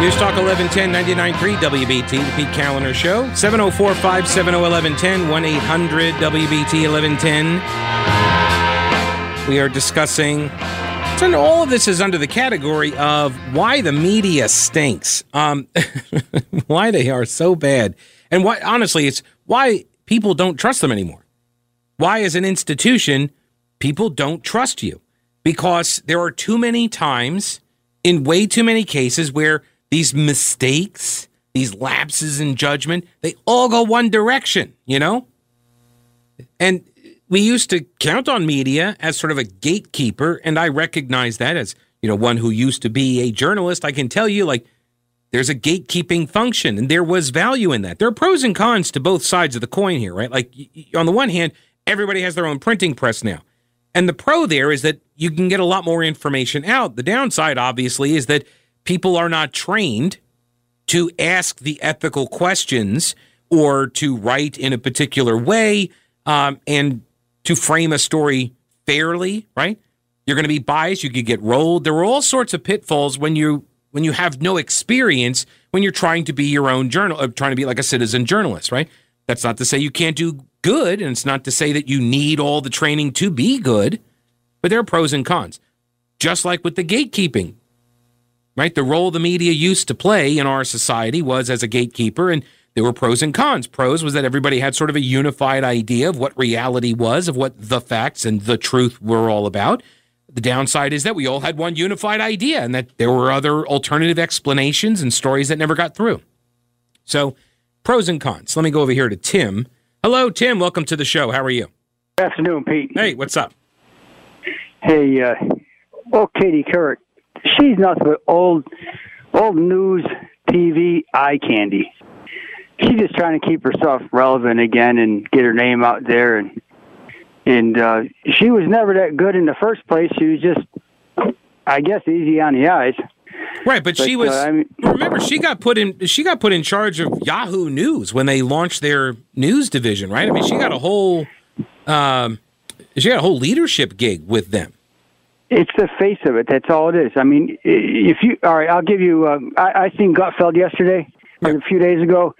News Talk 1110 99.3 WBT, the Pete Kaliner Show. 704 570 1110 1 800 WBT 1110. We are discussing. So all of this is under the category of why the media stinks, um, why they are so bad, and why, honestly, it's why people don't trust them anymore. Why, as an institution, people don't trust you because there are too many times in way too many cases where these mistakes, these lapses in judgment, they all go one direction, you know? And we used to count on media as sort of a gatekeeper, and I recognize that as, you know, one who used to be a journalist. I can tell you, like, there's a gatekeeping function, and there was value in that. There are pros and cons to both sides of the coin here, right? Like, on the one hand, everybody has their own printing press now. And the pro there is that you can get a lot more information out. The downside, obviously, is that people are not trained to ask the ethical questions or to write in a particular way um, and to frame a story fairly, right? You're going to be biased. You could get rolled. There are all sorts of pitfalls when you when you have no experience when you're trying to be your own journal, uh, trying to be like a citizen journalist, right? That's not to say you can't do good, and it's not to say that you need all the training to be good, but there are pros and cons. Just like with the gatekeeping, right? The role the media used to play in our society was as a gatekeeper, and there were pros and cons. Pros was that everybody had sort of a unified idea of what reality was, of what the facts and the truth were all about. The downside is that we all had one unified idea and that there were other alternative explanations and stories that never got through. So, pros and cons. Let me go over here to Tim. Hello, Tim. Welcome to the show. How are you? Good afternoon, Pete. Hey, what's up? Hey, uh, well, Katie Couric, she's nothing but old, old news TV eye candy. She's just trying to keep herself relevant again and get her name out there. And and uh she was never that good in the first place. She was just i guess easy on the eyes. Right but, but she was uh, I mean, remember she got put in she got put in charge of yahoo news when they launched their news division right? I mean she got a whole um she got a whole leadership gig with them it's the face of it. That's all it is. I mean, if you all right, I'll give you. Uh, I, I seen Gutfeld yesterday, yeah. a few days ago,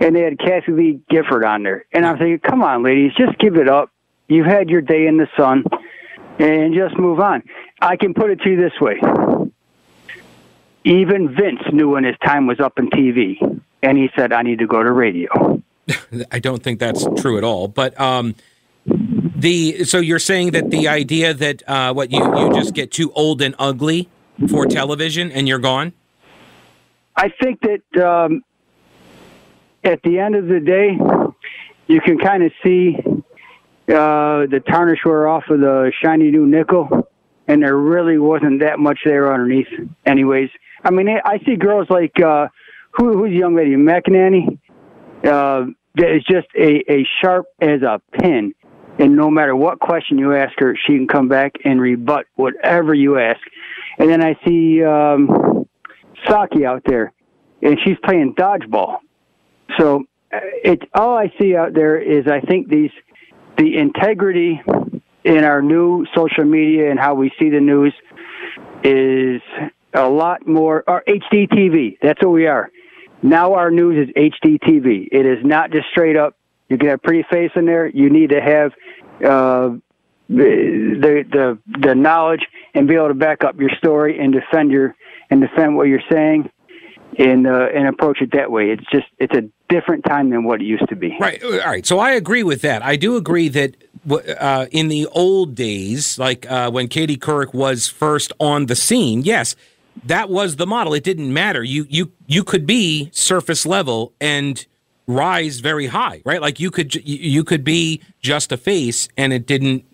and they had Kathie Lee Gifford on there. And I'm thinking, come on, ladies, just give it up. You've had your day in the sun and just move on. I can put it to you this way. Even Vince knew when his time was up in TV, and he said, I need to go to radio. I don't think that's true at all. But um, the so you're saying that the idea that uh, what you, you just get too old and ugly for television and you're gone? I think that um, at the end of the day, you can kind of see uh, the tarnish wear off of the shiny new nickel, and there really wasn't that much there underneath. Anyways, I mean, I see girls like uh, who, who's the young lady, McEnany, uh, that is just a, a sharp as a pin. And no matter what question you ask her, she can come back and rebut whatever you ask. And then I see um, Psaki out there, and she's playing dodgeball. So uh, it all I see out there is I think these the integrity in our new social media and how we see the news is a lot more or HDTV. That's what we are. Now our news is HDTV. It is not just straight up. You can have pretty face in there. You need to have uh, the the the knowledge and be able to back up your story and defend your and defend what you're saying and uh, and approach it that way. It's just it's a different time than what it used to be. Right. All right. So I agree with that. I do agree that uh, in the old days, like uh, when Katie Couric was first on the scene, yes, that was the model. It didn't matter. You you you could be surface level and rise very high, right? Like you could you could be just a face, and it didn't.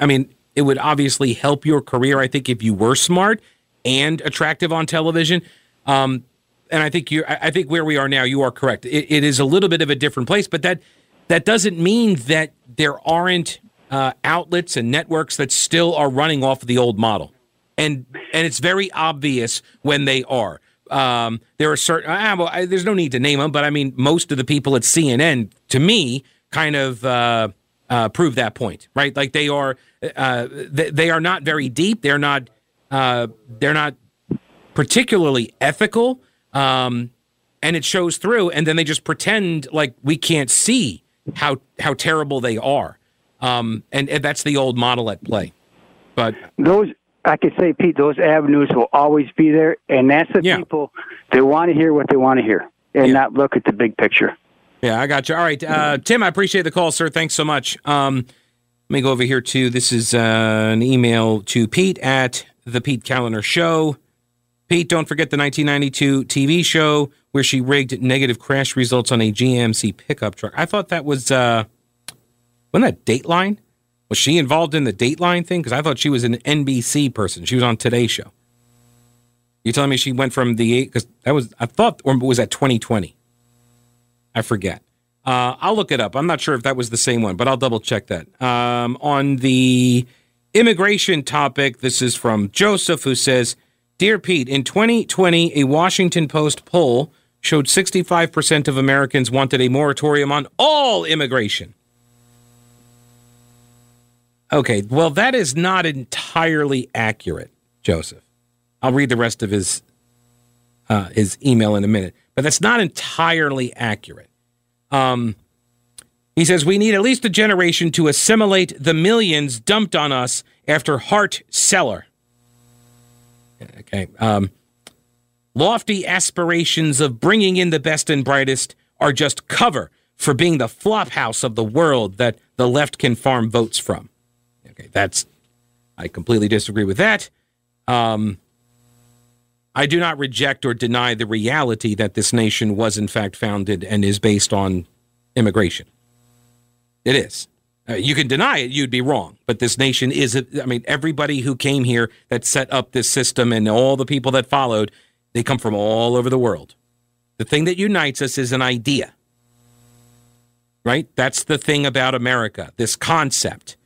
I mean, it would obviously help your career. I think if you were smart and attractive on television. Um, and I think you I think where we are now, you are correct. It, it is a little bit of a different place, but that that doesn't mean that there aren't uh, outlets and networks that still are running off of the old model, and and it's very obvious when they are. Um, there are certain. Ah, well, I, there's no need to name them, but I mean, most of the people at CNN, to me, kind of uh, uh, prove that point, right? Like they are, uh, they, they, are not very deep. They're not. Uh, they're not particularly ethical Um, and it shows through, and then they just pretend like we can't see how how terrible they are. Um, and, and that's the old model at play. But those I can say, Pete, those avenues will always be there, and that's the Yeah. people that want to hear what they want to hear and Yeah. not look at the big picture. Yeah, I got you. All right, uh, Tim, I appreciate the call, sir. Thanks so much. Um, let me go over here to this is uh, an email to Pete at the Pete Kaliner Show. Pete, don't forget the 1992 TV show where she rigged negative crash results on a GMC pickup truck. I thought that was uh, wasn't that Dateline? Was she involved in the Dateline thing? Because I thought she was an NBC person. She was on Today Show. You telling me she went from the because that was I thought or was that 2020? I forget. Uh, I'll look it up. I'm not sure if that was the same one, but I'll double check that. Um, on the immigration topic, this is from Joseph, who says, Dear Pete, in 2020, a Washington Post poll showed 65% of Americans wanted a moratorium on all immigration. Okay, well, that is not entirely accurate, Joseph. I'll read the rest of his uh, his email in a minute, but that's not entirely accurate. Um, he says we need at least a generation to assimilate the millions dumped on us after Hart-Celler. Okay. Um, lofty aspirations of bringing in the best and brightest are just cover for being the flophouse of the world that the left can farm votes from. Okay, that's I completely disagree with that. Um, I do not reject or deny the reality that this nation was in fact founded and is based on immigration. It is. Uh, you can deny it, you'd be wrong. But this nation is, I mean, everybody who came here that set up this system and all the people that followed, they come from all over the world. The thing that unites us is an idea, right? That's the thing about America, this concept,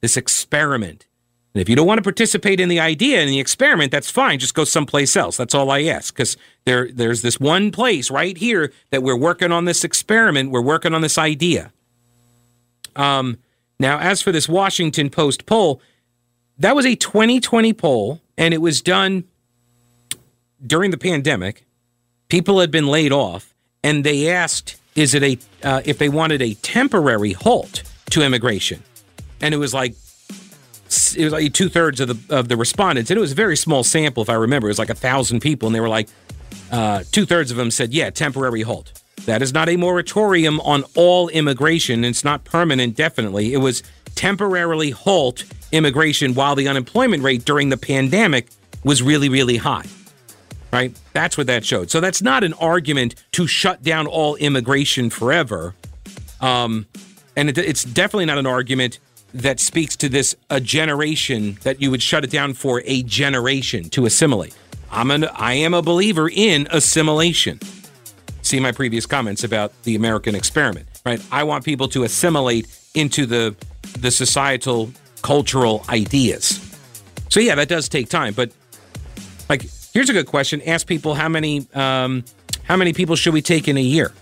this experiment. And if you don't want to participate in the idea and the experiment, that's fine. Just go someplace else. That's all I ask. Because there, there's this one place right here that we're working on this experiment. We're working on this idea. Um, now, as for this Washington Post poll, that was a 2020 poll, and it was done during the pandemic. People had been laid off, and they asked, "Is it a uh, if they wanted a temporary halt to immigration?" And it was like it was like two thirds of the of the respondents, and it was a very small sample, if I remember. It was like a thousand people, and they were like uh, two thirds of them said, "Yeah, temporary halt." That is not a moratorium on all immigration. It's not permanent, definitely. It was temporarily halt immigration while the unemployment rate during the pandemic was really, really high. Right? That's what that showed. So that's not an argument to shut down all immigration forever. Um, and it, it's definitely not an argument that speaks to this a generation that you would shut it down for a generation to assimilate. I'm an I am a believer in assimilation. See my previous comments about the American experiment, right? I want people to assimilate into the the societal cultural ideas. So yeah, that does take time, but like here's a good question: Ask people how many um, how many people should we take in a year?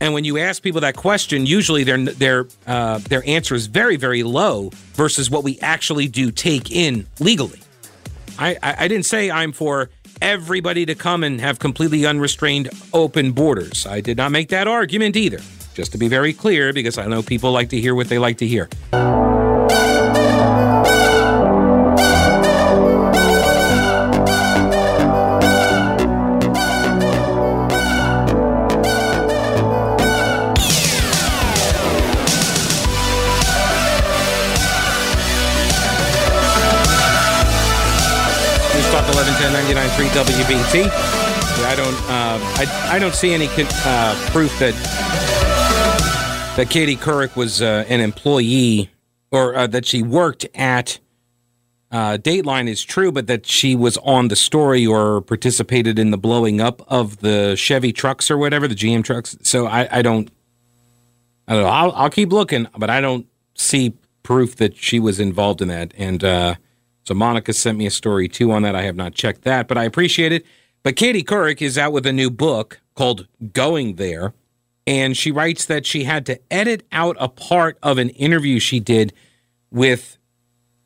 And when you ask people that question, usually their their uh, their answer is very very low versus what we actually do take in legally. I, I, I didn't say I'm for everybody to come and have completely unrestrained open borders. I did not make that argument either. Just to be very clear, because I know people like to hear what they like to hear. WBT. I don't, uh, I, I don't see any uh, proof that that Katie Couric was uh, an employee or uh, that she worked at uh, Dateline is true, but that she was on the story or participated in the blowing up of the Chevy trucks or whatever, the GM trucks. So I, I don't, I don't know. I'll, I'll keep looking, but I don't see proof that she was involved in that. And uh, so Monica sent me a story too on that. I have not checked that, but I appreciate it. But Katie Couric is out with a new book called Going There. And she writes that she had to edit out a part of an interview she did with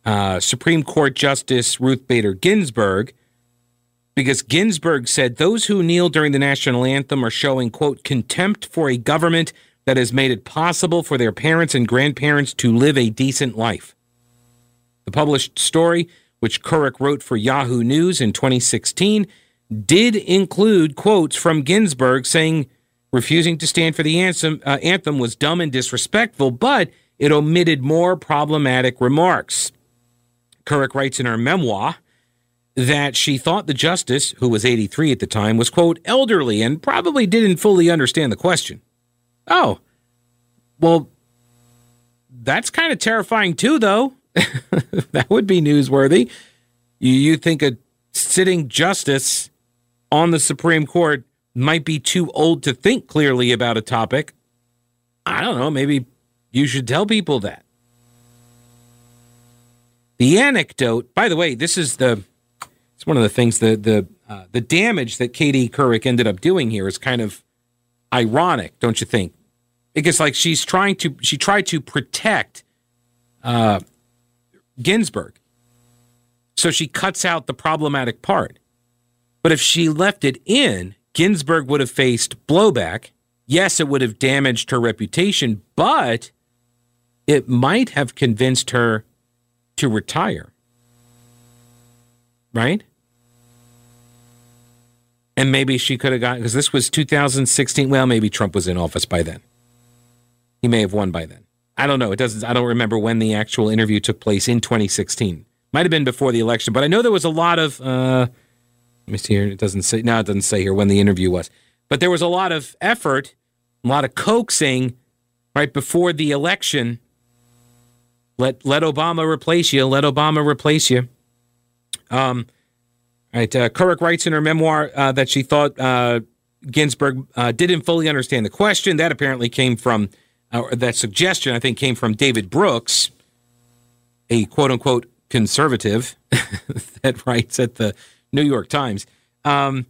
uh, Supreme Court Justice Ruth Bader Ginsburg because Ginsburg said those who kneel during the national anthem are showing, quote, contempt for a government that has made it possible for their parents and grandparents to live a decent life. The published story, which Couric wrote for Yahoo News in 2016, did include quotes from Ginsburg saying refusing to stand for the anthem, uh, anthem was dumb and disrespectful, but it omitted more problematic remarks. Couric writes in her memoir that she thought the justice, who was 83 at the time, was, quote, elderly and probably didn't fully understand the question. Oh, well, that's kind of terrifying too, though. that would be newsworthy. You, you think a sitting justice on the Supreme Court might be too old to think clearly about a topic. I don't know. Maybe you should tell people that. The anecdote, by the way, this is the it's one of the things the the uh, the damage that Katie Couric ended up doing here is kind of ironic, don't you think? Because like she's trying to she tried to protect uh, Ginsburg, so she cuts out the problematic part. But if she left it in, Ginsburg would have faced blowback. Yes, it would have damaged her reputation, but it might have convinced her to retire. Right? And maybe she could have gotten, because this was 2016. Well, maybe Trump was in office by then. He may have won by then. I don't know. It doesn't, I don't remember when the actual interview took place in 2016. Might have been before the election, but I know there was a lot of, uh, let me see here. It doesn't say, no, it doesn't say here when the interview was. But there was a lot of effort, a lot of coaxing right before the election let let Obama replace you. Let Obama replace you. Um, right. Uh, Couric writes in her memoir uh, that she thought uh, Ginsburg uh, didn't fully understand the question. That apparently came from, or that suggestion, I think, came from David Brooks, a quote unquote conservative that writes at the New York Times. Um,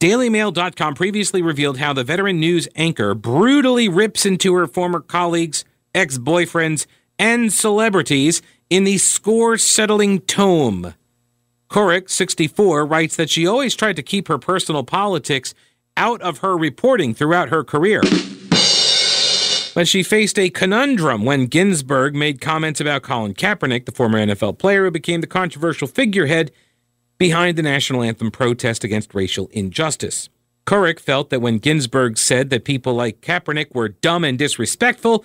DailyMail.com previously revealed how the veteran news anchor brutally rips into her former colleagues, ex boyfriends, and celebrities in the score settling tome. Couric, 64, writes that she always tried to keep her personal politics out of her reporting throughout her career. But she faced a conundrum when Ginsburg made comments about Colin Kaepernick, the former NFL player who became the controversial figurehead behind the national anthem protest against racial injustice. Couric felt that when Ginsburg said that people like Kaepernick were dumb and disrespectful,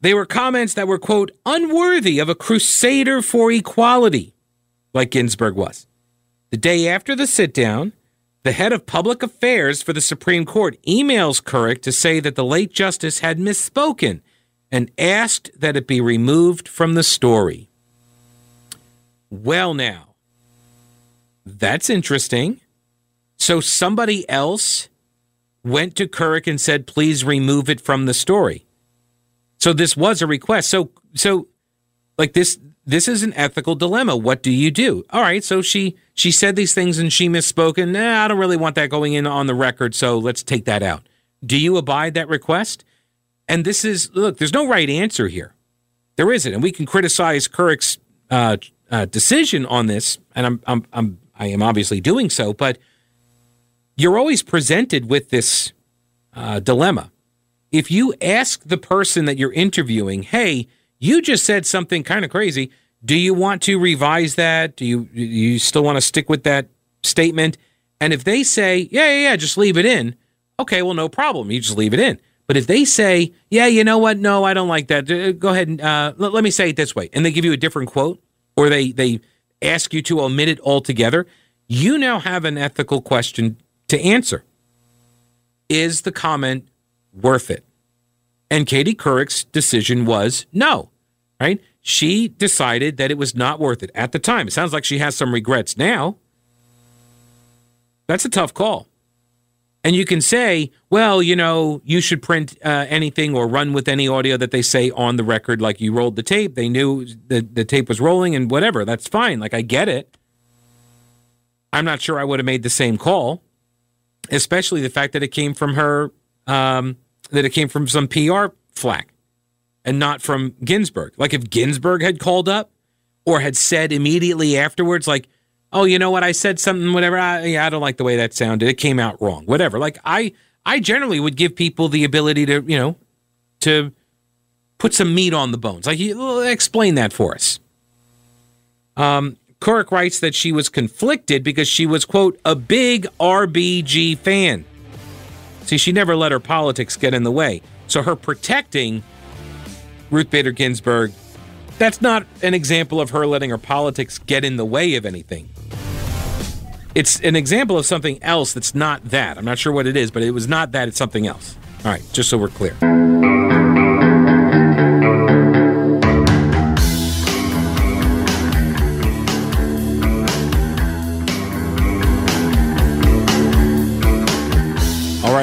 they were comments that were, quote, unworthy of a crusader for equality, like Ginsburg was. The day after the sit down, the head of public affairs for the Supreme Court emails Couric to say that the late justice had misspoken and asked that it be removed from the story. Well, now, that's interesting. So somebody else went to Couric and said, please remove it from the story. So this was a request. So so like this this is an ethical dilemma. What do you do? All right, so she she said these things and she misspoke and I don't really want that going in on the record, so let's take that out. Do you abide that request? And this is look, there's no right answer here. There isn't, and we can criticize Couric's uh, uh, decision on this, and I'm, I'm I'm I am obviously doing so, but you're always presented with this uh, dilemma if you ask the person that you're interviewing, hey, you just said something kind of crazy. Do you want to revise that? Do you you still want to stick with that statement? And if they say, yeah, yeah, yeah, just leave it in, okay, well, no problem. You just leave it in. But if they say, yeah, you know what? No, I don't like that. Uh, go ahead and uh, let, let me say it this way. And they give you a different quote or they, they ask you to omit it altogether. You now have an ethical question to answer. Is the comment worth it? And Katie Couric's decision was no, right? She decided that it was not worth it at the time. It sounds like she has some regrets now. That's a tough call. And you can say, well, you know, you should print uh, anything or run with any audio that they say on the record, like you rolled the tape. They knew the, the tape was rolling and whatever. That's fine. Like, I get it. I'm not sure I would have made the same call, especially the fact that it came from her um, that it came from some PR flack and not from Ginsburg. Like if Ginsburg had called up or had said immediately afterwards, like, oh, you know what? I said something, whatever. I, yeah, I don't like the way that sounded. It came out wrong. Whatever. Like I, I generally would give people the ability to, you know, to put some meat on the bones. Like, explain that for us. Um, writes that she was conflicted because she was, quote, a big RBG fan. See, she never let her politics get in the way. So her protecting Ruth Bader Ginsburg, that's not an example of her letting her politics get in the way of anything. It's an example of something else that's not that. I'm not sure what it is, but it was not that, it's something else. All right, just so we're clear.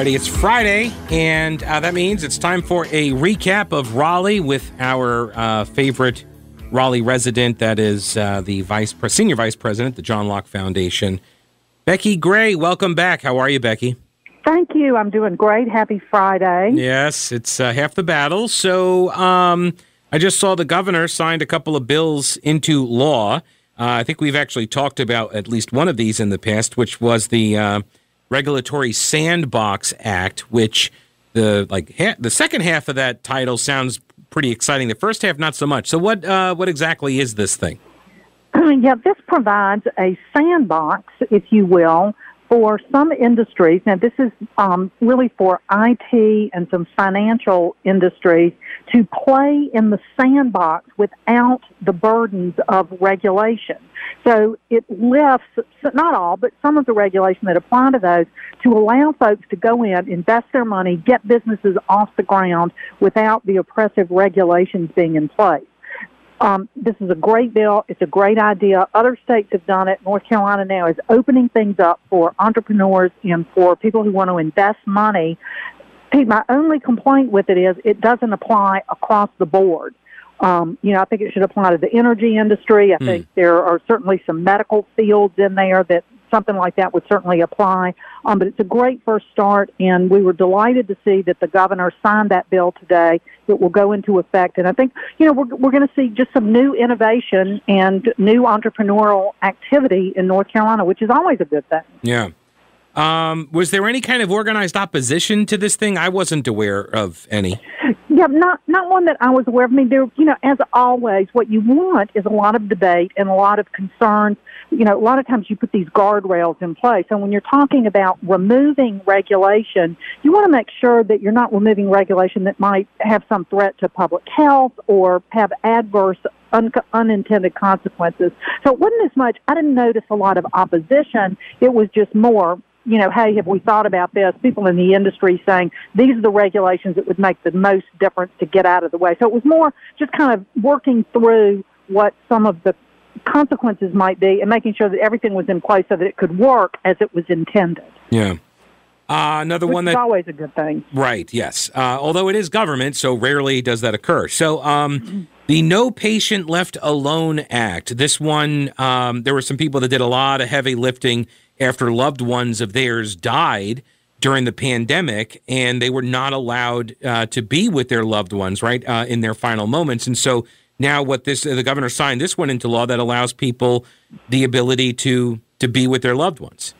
Alrighty, it's Friday, and uh, that means it's time for a recap of Raleigh with our uh, favorite Raleigh resident, that is uh, the vice pre- senior vice president, the John Locke Foundation, Becky Gray. Welcome back. How are you, Becky? Thank you. I'm doing great. Happy Friday. Yes, it's uh, half the battle. So um, I just saw the governor signed a couple of bills into law. Uh, I think we've actually talked about at least one of these in the past, which was the uh, Regulatory Sandbox Act, which the like ha- the second half of that title sounds pretty exciting. The first half, not so much. So, what uh, what exactly is this thing? Yeah, this provides a sandbox, if you will, for some industries. Now, this is um, really for IT and some financial industries to play in the sandbox without the burdens of regulation. So it lifts, not all, but some of the regulation that apply to those to allow folks to go in, invest their money, get businesses off the ground without the oppressive regulations being in place. Um, this is a great bill. It's a great idea. Other states have done it. North Carolina now is opening things up for entrepreneurs and for people who want to invest money. Pete, my only complaint with it is it doesn't apply across the board. Um, you know, I think it should apply to the energy industry. I mm. think there are certainly some medical fields in there that something like that would certainly apply. Um, but it's a great first start, and we were delighted to see that the governor signed that bill today. It will go into effect, and I think you know we're we're going to see just some new innovation and new entrepreneurial activity in North Carolina, which is always a good thing. Yeah. Um, was there any kind of organized opposition to this thing? I wasn't aware of any. Yeah, not not one that I was aware of. I mean, there, you know, as always, what you want is a lot of debate and a lot of concerns. You know, a lot of times you put these guardrails in place, and when you're talking about removing regulation, you want to make sure that you're not removing regulation that might have some threat to public health or have adverse un- unintended consequences. So it wasn't as much. I didn't notice a lot of opposition. It was just more you know, hey, have we thought about this? People in the industry saying these are the regulations that would make the most difference to get out of the way. So it was more just kind of working through what some of the consequences might be and making sure that everything was in place so that it could work as it was intended. Yeah. Uh, another Which one that always a good thing, right? Yes, uh, although it is government, so rarely does that occur. So, um, the No Patient Left Alone Act. This one, um, there were some people that did a lot of heavy lifting after loved ones of theirs died during the pandemic and they were not allowed uh, to be with their loved ones right uh, in their final moments. And so now what this the governor signed this one into law that allows people the ability to to be with their loved ones.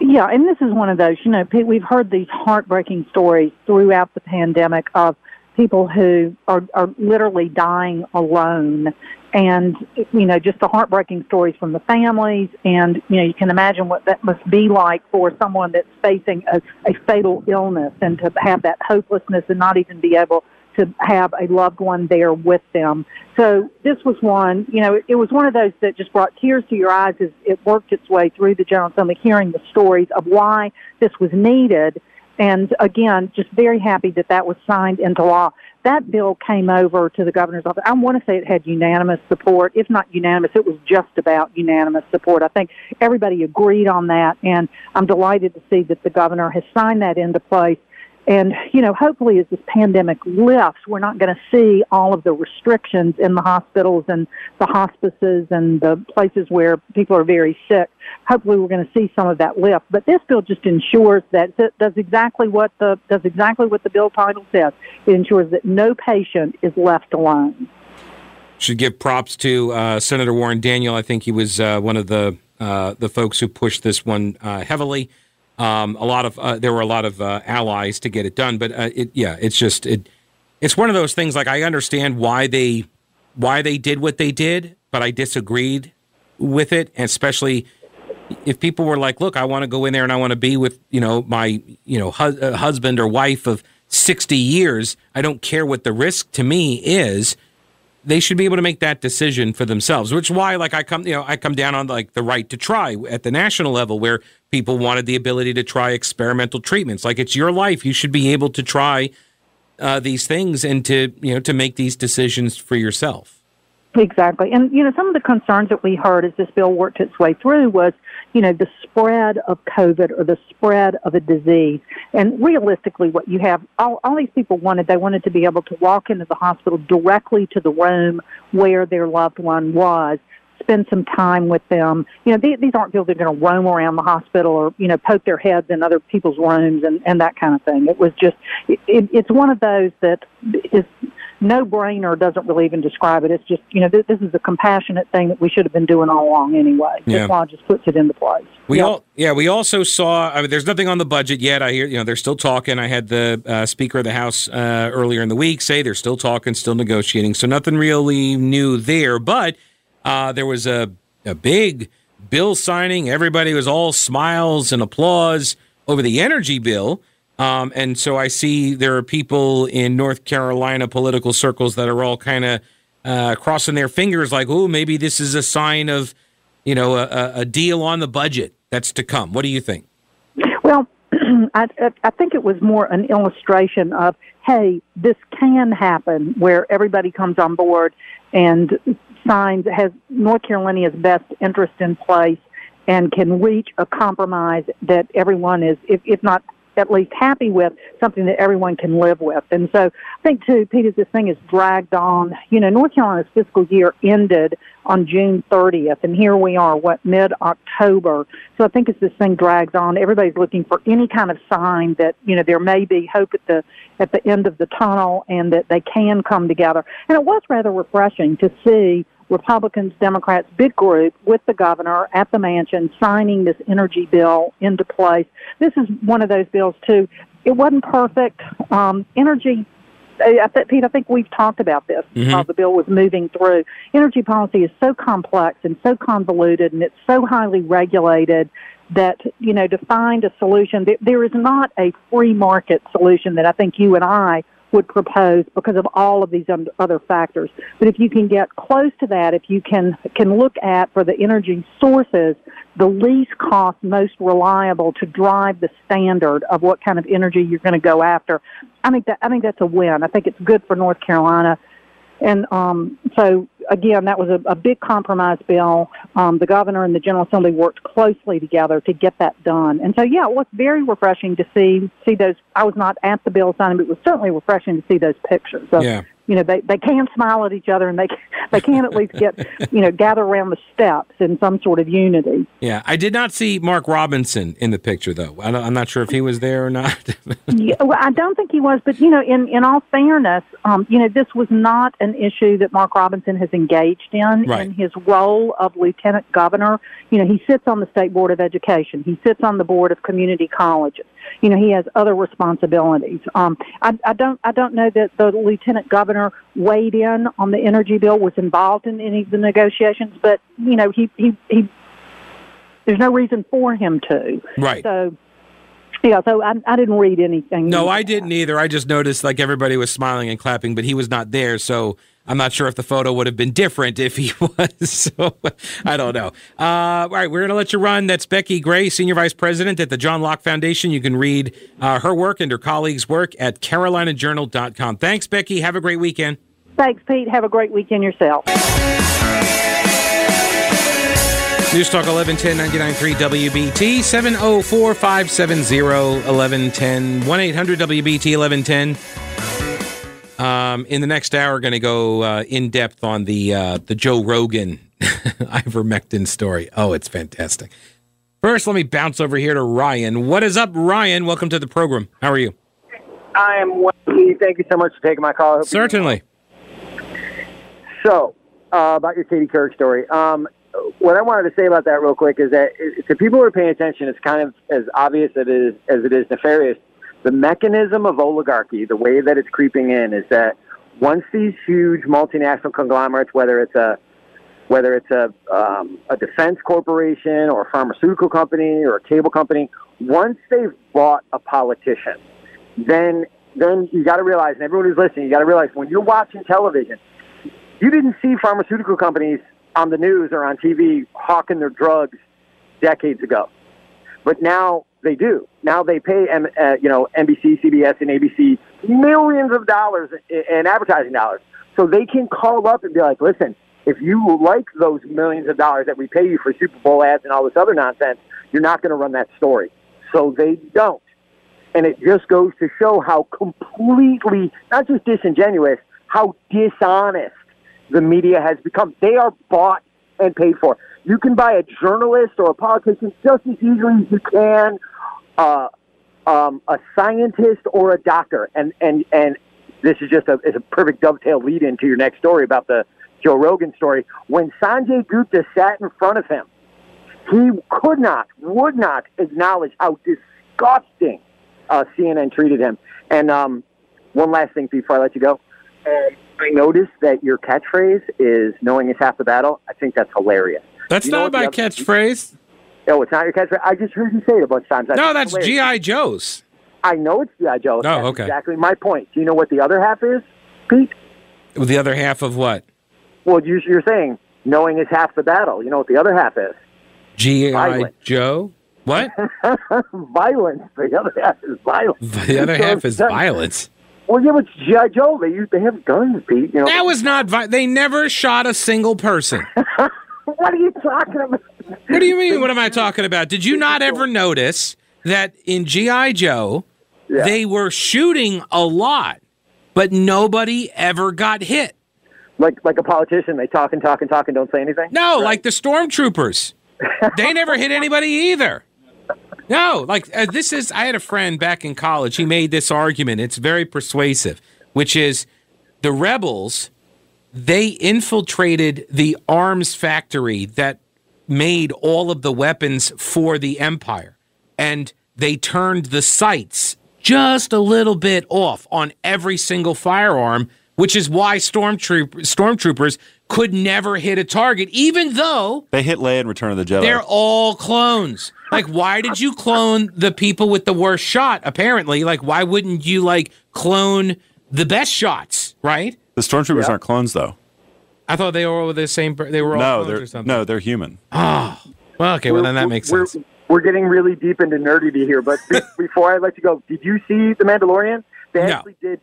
Yeah and this is one of those you know we've heard these heartbreaking stories throughout the pandemic of people who are, are literally dying alone and you know just the heartbreaking stories from the families and you know you can imagine what that must be like for someone that's facing a, a fatal illness and to have that hopelessness and not even be able to have a loved one there with them. So this was one, you know, it, it was one of those that just brought tears to your eyes as it worked its way through the General Assembly, hearing the stories of why this was needed. And again, just very happy that that was signed into law that bill came over to the governor's office. I want to say it had unanimous support. If not unanimous, it was just about unanimous support. I think everybody agreed on that, and I'm delighted to see that the governor has signed that into place. And, you know, hopefully as this pandemic lifts, we're not going to see all of the restrictions in the hospitals and the hospices and the places where people are very sick. Hopefully we're going to see some of that lift. But this bill just ensures that it does exactly what the, does exactly what the bill title says. It ensures that no patient is left alone. Should give props to uh, Senator Warren Daniel. I think he was uh, one of the uh, the folks who pushed this one uh, heavily. Um, a lot of uh, there were a lot of uh, allies to get it done, but uh, it, yeah, it's just it. It's one of those things. Like I understand why they why they did what they did, but I disagreed with it, and especially if people were like, "Look, I want to go in there and I want to be with you know my you know hu- uh, husband or wife of sixty years. I don't care what the risk to me is." They should be able to make that decision for themselves, which is why, like, I come, you know, I come down on like the right to try at the national level, where people wanted the ability to try experimental treatments. Like, it's your life; you should be able to try uh, these things and to you know to make these decisions for yourself. Exactly. And, you know, some of the concerns that we heard as this bill worked its way through was, you know, the spread of COVID or the spread of a disease. And realistically, what you have, all, all these people wanted, they wanted to be able to walk into the hospital directly to the room where their loved one was spend some time with them. You know, these, these aren't people that are going to roam around the hospital or, you know, poke their heads in other people's rooms and, and that kind of thing. It was just, it, it, it's one of those that is no brainer doesn't really even describe it. It's just, you know, this, this is a compassionate thing that we should have been doing all along anyway. Yeah. This law just puts it into place. We Yep. all, yeah, we also saw. I mean, there's nothing on the budget yet. I hear, you know, they're still talking. I had the uh, Speaker of the House uh, earlier in the week say they're still talking, still negotiating. So nothing really new there. But uh, there was a a big bill signing. Everybody was all smiles and applause over the energy bill. Um, and so I see there are people in North Carolina political circles that are all kind of uh, crossing their fingers, like, "Oh, maybe this is a sign of, you know, a, a- deal on the budget that's to come." What do you think? Well, I, I think it was more an illustration of, hey, this can happen where everybody comes on board and signs has North Carolina's best interest in place and can reach a compromise that everyone is, if, if not at least happy with, something that everyone can live with. And so I think too, Pete, as this thing is dragged on, you know, North Carolina's fiscal year ended on June 30th, and here we are, what, mid-October. So I think as this thing drags on, everybody's looking for any kind of sign that, you know, there may be hope at the, at the end of the tunnel and that they can come together. And it was rather refreshing to see Republicans, Democrats, big group with the governor at the mansion signing this energy bill into place. This is one of those bills too. It wasn't perfect. Um, energy I think, Pete, I think we've talked about this Mhm. while the bill was moving through. Energy policy is so complex and so convoluted, and it's so highly regulated that you know to find a solution, there, there is not a free market solution that I think you and I would propose because of all of these other factors. But if you can get close to that, if you can can look at for the energy sources the least cost, most reliable to drive the standard of what kind of energy you're going to go after. I think that I think that's a win. I think it's good for North Carolina. And um, so, again, that was a, a big compromise bill. Um, the governor and the General Assembly worked closely together to get that done. And so, yeah, it was very refreshing to see see those. I was not at the bill signing, but it was certainly refreshing to see those pictures. So, Yeah. You know, they they can smile at each other and they they can at least get you know gather around the steps in some sort of unity. Yeah, I did not see Mark Robinson in the picture though. I I'm not sure if he was there or not. yeah, well, I don't think he was, but you know, in in all fairness, um, you know, this was not an issue that Mark Robinson has engaged in Right. in his role of lieutenant governor. You know, he sits on the state board of education. He sits on the board of community colleges. You know, he has other responsibilities. Um, I, I don't, I don't know that the lieutenant governor weighed in on the energy bill, was involved in any of the negotiations, but you know, he he he. There's no reason for him to. right. So, yeah, so I, I didn't read anything. No, I didn't either. I just noticed like everybody was smiling and clapping, but he was not there. So I'm not sure if the photo would have been different if he was. So I don't know. Uh, all right, we're going to let you run. That's Becky Gray, Senior Vice President at the John Locke Foundation. You can read uh, her work and her colleagues' work at carolinajournal.com. Thanks, Becky. Have a great weekend. Thanks, Pete. Have a great weekend yourself. News Talk 1110 99.3 WBT 704 570 1110 1 800 WBT 1110. Um, in the next hour, going to go uh, in depth on the uh, the Joe Rogan ivermectin story. Oh, it's fantastic. First, let me bounce over here to Ryan. What is up, Ryan? Welcome to the program. How are you? I am Wendy. Thank you so much for taking my call. I hope you- Certainly. So, uh, about your Katie Kirk story. Um, what I wanted to say about that real quick is that it, to people who are paying attention, it's kind of as obvious as it is, as it is nefarious. The mechanism of oligarchy, the way that it's creeping in, is that once these huge multinational conglomerates, whether it's a whether it's a um, a defense corporation or a pharmaceutical company or a cable company, once they've bought a politician, then then you got to realize, and everyone who's listening, you got to realize when you're watching television, you didn't see pharmaceutical companies on the news or on TV hawking their drugs decades ago, but now they do. Now they pay, uh, you know, NBC, CBS, and ABC millions of dollars in advertising dollars, so they can call up and be like, "Listen, if you like those millions of dollars that we pay you for Super Bowl ads and all this other nonsense, you're not going to run that story." So they don't. And it just goes to show how completely, not just disingenuous, how dishonest the media has become. They are bought and paid for. You can buy a journalist or a politician just as easily as you can uh, um, a scientist or a doctor. And, and, and this is just a, a perfect dovetail lead into your next story about the Joe Rogan story. When Sanjay Gupta sat in front of him, he could not, would not acknowledge how disgusting uh, CNN treated him. And um, one last thing before I let you go. Um, I noticed that your catchphrase is "knowing is half the battle." I think that's hilarious. That's you not my catchphrase. No, it's not your catchphrase. I just heard you say it a bunch of times. no, that's GI Joe's. I know it's GI Joe. Oh, that's okay. Exactly my point. Do you know what the other half is, Pete? The other half of what? Well, you're saying knowing is half the battle. You know what the other half is? GI Joe. What? violence. The other half is violence. The other half is violence. Well, yeah, but GI Joe, they used they have guns, Pete. You know? That was not. Vi- they never shot a single person. what are you talking about? What do you mean? What am I talking about? Did you not ever notice that in GI Joe yeah. they were shooting a lot, but nobody ever got hit? Like like a politician, they talk and talk and talk and don't say anything. No, right. like the stormtroopers. they never hit anybody either. No, like uh, this is. I had a friend back in college. He made this argument. It's very persuasive, which is the rebels. They infiltrated the arms factory that made all of the weapons for the empire, and they turned the sights just a little bit off on every single firearm, which is why stormtroop stormtroopers could never hit a target, even though they hit Leia in Return of the Jedi. They're all clones. Like, why did you clone the people with the worst shot? Apparently, like, why wouldn't you like clone the best shots? Right? The stormtroopers yeah. aren't clones, though. I thought they were all the same. They were all no, they're or something. no, they're human. Oh, well, okay. Well, then that makes we're, sense. We're getting really deep into nerdity here, but before I let you go, did you see the Mandalorian? They actually did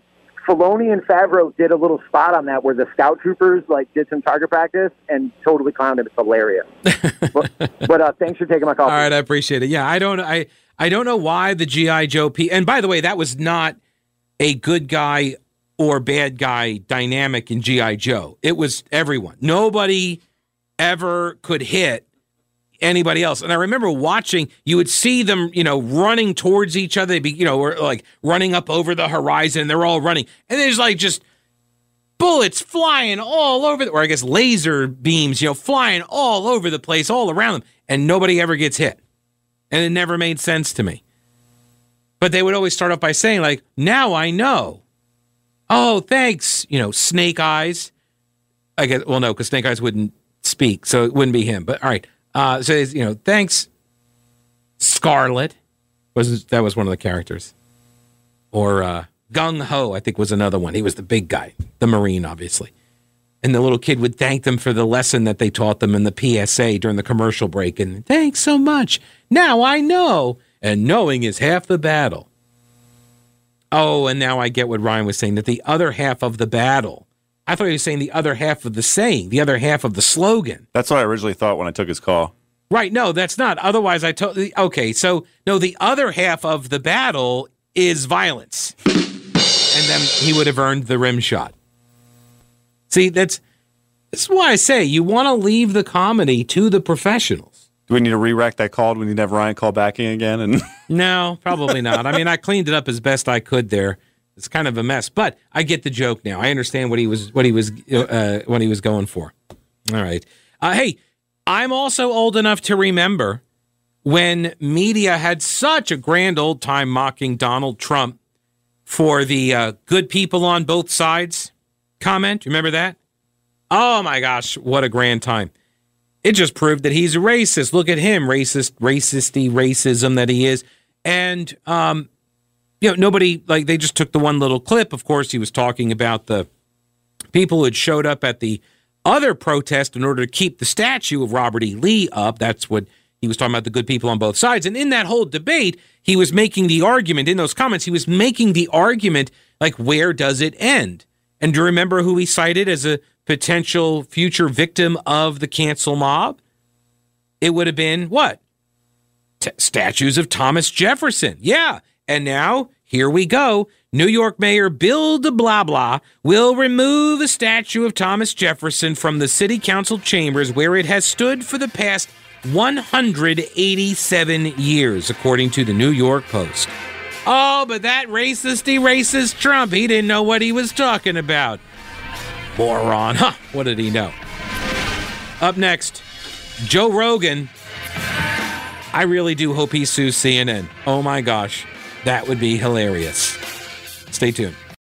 Filoni and Favreau did a little spot on that where the scout troopers like did some target practice and totally clowned it. It's hilarious. but, but uh, thanks for taking my call. All right, I appreciate it. Yeah, I don't, I, I don't know why the GI Joe P. And by the way, that was not a good guy or bad guy dynamic in GI Joe. It was everyone. Nobody ever could hit anybody else. And I remember watching, you would see them, you know, running towards each other. They'd be, you know, or like running up over the horizon. They're all running. And there's like just bullets flying all over, the, or I guess laser beams, you know, flying all over the place, all around them. And nobody ever gets hit. And it never made sense to me. But they would always start off by saying, like, now I know. Oh, thanks. You know, Snake Eyes. I guess, well, no, because Snake Eyes wouldn't speak, so it wouldn't be him. But all right. Uh, so you know, thanks, Scarlett. Was that was one of the characters, or uh, Gung Ho? I think was another one. He was the big guy, the Marine, obviously. And the little kid would thank them for the lesson that they taught them in the PSA during the commercial break. And thanks so much. Now I know, and knowing is half the battle. Oh, and now I get what Ryan was saying that the other half of the battle I thought he was saying the other half of the saying, the other half of the slogan. That's what I originally thought when I took his call. Right. No, that's not. Otherwise, I totally. Okay. So, no, the other half of the battle is violence. And then he would have earned the rim shot. See, that's, that's why I say you want to leave the comedy to the professionals. Do we need to re-rack that call? Do we need to have Ryan call back in again? And no, probably not. I mean, I cleaned it up as best I could there. It's kind of a mess, but I get the joke now. I understand what he was what he was uh, what he was going for. All right. Uh, hey, I'm also old enough to remember when media had such a grand old time mocking Donald Trump for the uh, good people on both sides comment. Remember that? Oh my gosh, what a grand time. It just proved that he's a racist. Look at him, racist, racisty racism that he is. And, um, you know, nobody, like, they just took the one little clip. Of course, he was talking about the people who had showed up at the other protest in order to keep the statue of Robert E. Lee up. That's what he was talking about the good people on both sides. And in that whole debate, he was making the argument in those comments, he was making the argument like, where does it end? And do you remember who he cited as a potential future victim of the cancel mob? It would have been what? T- statues of Thomas Jefferson. Yeah. And now here we go. New York Mayor Bill de Blah Blah will remove a statue of Thomas Jefferson from the city council chambers where it has stood for the past 187 years, according to the New York Post. Oh, but that racisty racist Trump, he didn't know what he was talking about. Moron. Huh, what did he know? Up next, Joe Rogan. I really do hope he sues CNN. Oh my gosh, that would be hilarious. Stay tuned.